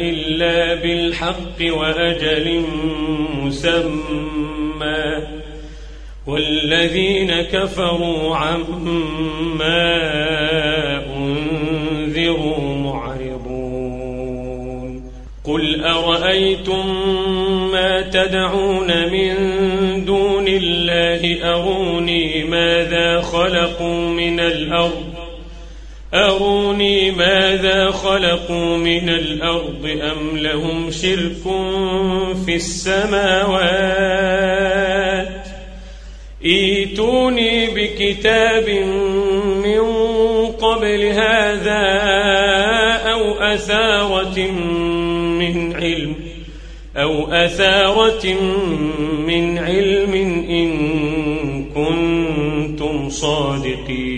إلا بالحق وأجل مسمى. والذين كفروا عما أنذروا معرضون. قل أرأيتم ما تدعون من دون الله؟ أروني ماذا خلقوا من الأرض؟ أروني ماذا خلقوا من الأرض أم لهم شرك في السماوات؟ إيتوني بكتاب من قبل هذا أو أثارة من علم أو أثارة من علم إن كنتم صادقين.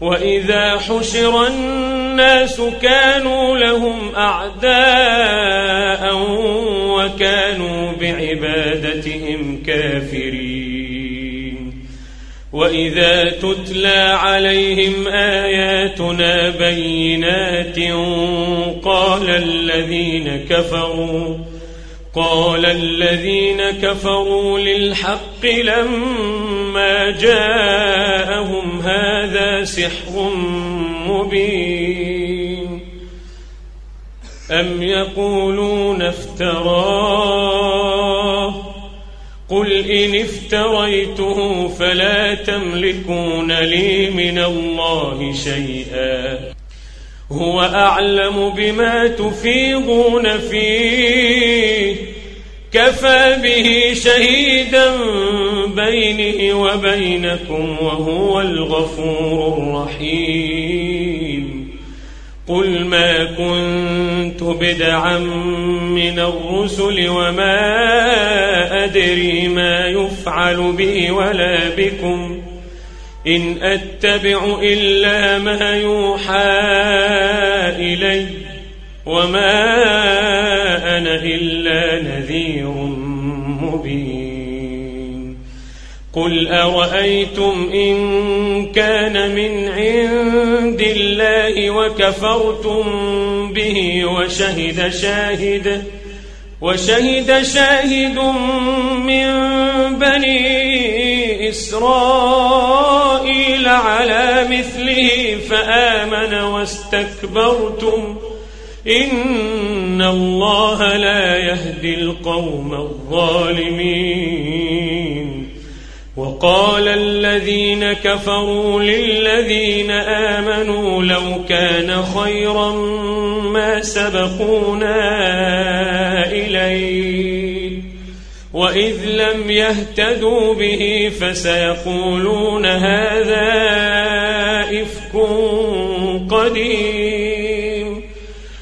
وإذا حشر الناس كانوا لهم أعداء وكانوا بعبادتهم كافرين. وإذا تتلى عليهم آياتنا بينات قال الذين كفروا قال الذين كفروا للحق لما جاءهم هذا سحر مبين. أم يقولون افتراه؟ قل إن افتريته فلا تملكون لي من الله شيئا. هو أعلم بما تفيضون فيه. كفى به شهيدا بينه وبينكم وهو الغفور الرحيم. قل ما كنت بدعا من الرسل وما أدري ما يفعل بي ولا بكم. إن أتبع إلا ما يوحى إلي وما أنا إلا نذير. مبين. قل أرأيتم إن كان من عند الله وكفرتم به وشهد شاهد وشهد شاهد من بني إسرائيل على مثله فآمن واستكبرتم. إن الله لا يهدي القوم الظالمين. وقال الذين كفروا للذين آمنوا لو كان خيرا ما سبقونا إليه. وإذ لم يهتدوا به فسيقولون هذا إفك قديم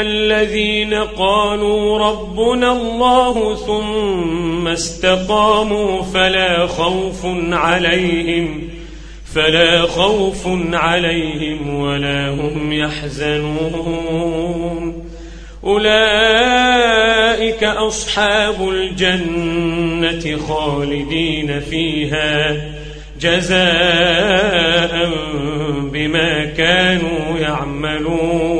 الذين قالوا ربنا الله ثم استقاموا فلا خوف عليهم فلا خوف عليهم ولا هم يحزنون. أولئك أصحاب الجنة خالدين فيها جزاء بما كانوا يعملون.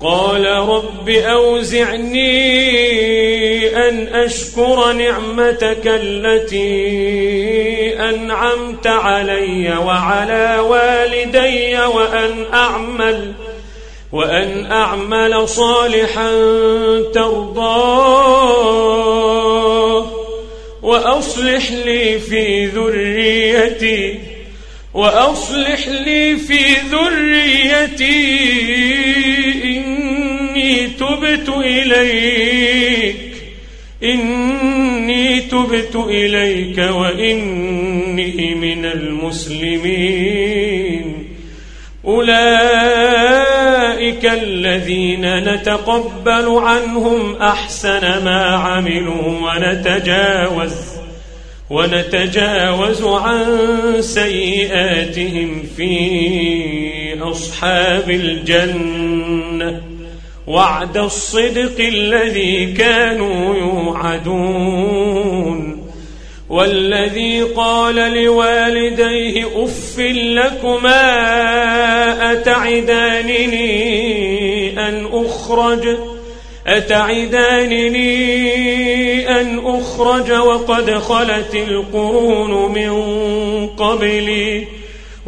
قال رب أوزعني أن أشكر نعمتك التي أنعمت علي وعلى والدي وأن أعمل وأن أعمل صالحا ترضاه وأصلح لي في ذريتي وأصلح لي في ذريتي إني تبت إليك. إني تبت إليك وإني من المسلمين. أولئك الذين نتقبل عنهم أحسن ما عملوا ونتجاوز ونتجاوز عن سيئاتهم في أصحاب الجنة. وعد الصدق الذي كانوا يوعدون. والذي قال لوالديه أف لكما أتعدانني أن أخرج؟ أتعدانني أن أخرج وقد خلت القرون من قبلي.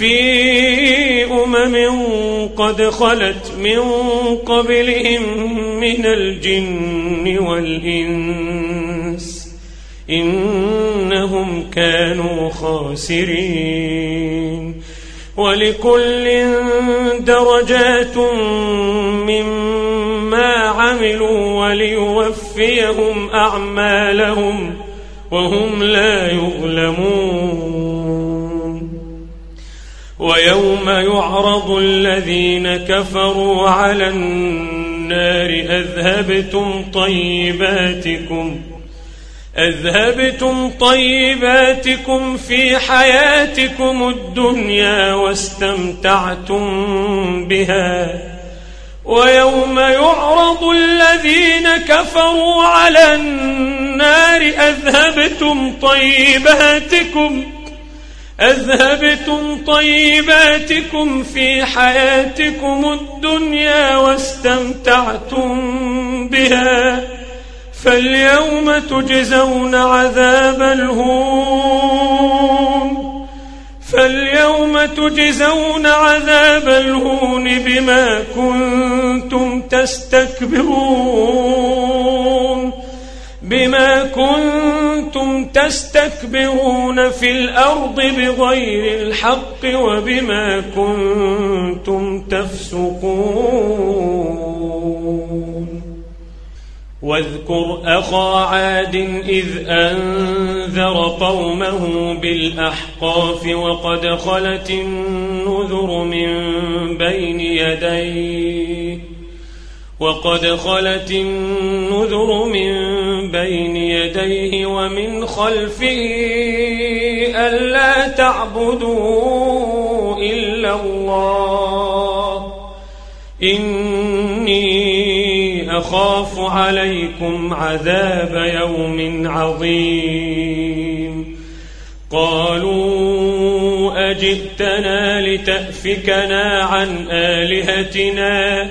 في أمم قد خلت من قبلهم من الجن والإنس إنهم كانوا خاسرين ولكل درجات مما عملوا وليوفيهم أعمالهم وهم لا يظلمون ويوم يعرض الذين كفروا على النار أذهبتم طيباتكم أذهبتم طيباتكم في حياتكم الدنيا واستمتعتم بها ويوم يعرض الذين كفروا على النار أذهبتم طيباتكم أذهبتم طيباتكم في حياتكم الدنيا واستمتعتم بها فاليوم تجزون عذاب الهون فاليوم تجزون عذاب الهون بما كنتم تستكبرون تستكبرون في الأرض بغير الحق وبما كنتم تفسقون. واذكر أخا عاد إذ أنذر قومه بالأحقاف وقد خلت النذر من بين يديه. وقد خلت النذر من بين يديه ومن خلفه ألا تعبدوا إلا الله. إني أخاف عليكم عذاب يوم عظيم. قالوا أجئتنا لتأفكنا عن آلهتنا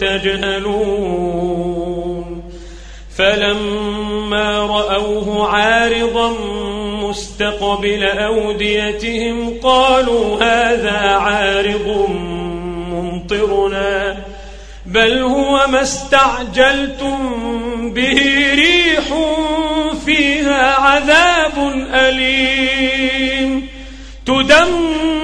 تجهلون. فلما رأوه عارضا مستقبل أوديتهم قالوا هذا عارض ممطرنا بل هو ما استعجلتم به ريح فيها عذاب أليم. تدمر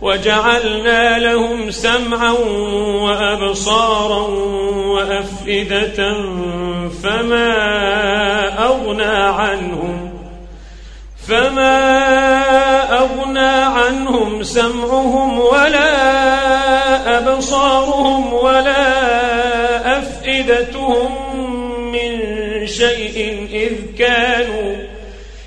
وجعلنا لهم سمعا وأبصارا وأفئدة فما أغنى عنهم فما أغنى عنهم سمعهم ولا أبصارهم ولا أفئدتهم من شيء إذ كانوا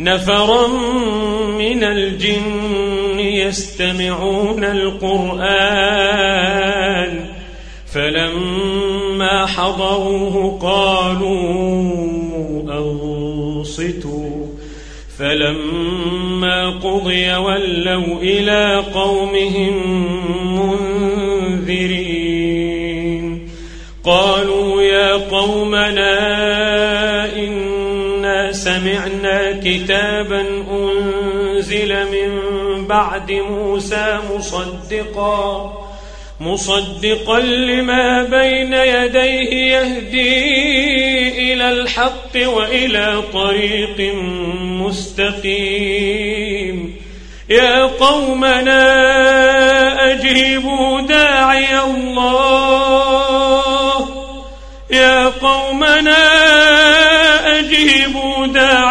نفرا من الجن يستمعون القرآن فلما حضروه قالوا أنصتوا فلما قضي ولوا إلى قومهم منذرين. قالوا يا قومنا إنا سمعنا كتابا أنزل من بعد موسى مصدقا مصدقا لما بين يديه يهدي إلى الحق وإلى طريق مستقيم. يا قومنا أجيبوا داعي الله. يا قومنا أجيبوا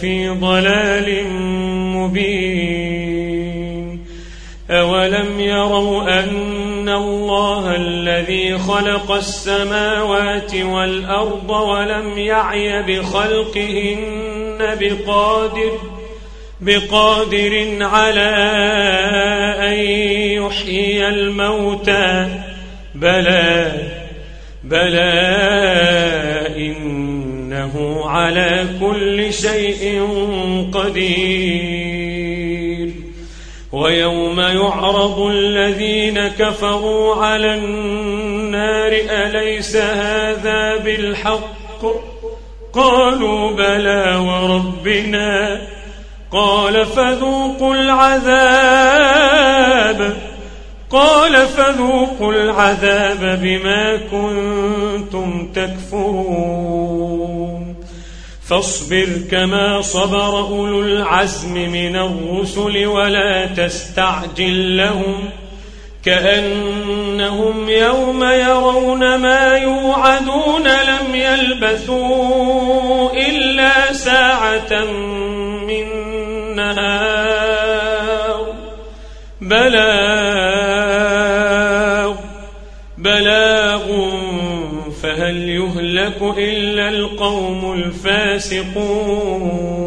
في ضلال مبين. أولم يروا أن الله الذي خلق السماوات والأرض ولم يعي بخلقهن بقادر بقادر على أن يحيي الموتى. بلى بلى على كل شيء قدير. ويوم يعرض الذين كفروا على النار أليس هذا بالحق؟ الحق قالوا بلى وربنا. قال فذوقوا العذاب. قال فذوقوا العذاب بما كنتم تكفرون. فاصبر كما صبر أولو العزم من الرسل ولا تستعجل لهم كأنهم يوم يرون ما يوعدون لم يلبثوا إلا ساعة من نهار. بلاغ إلا القوم الفاسقون.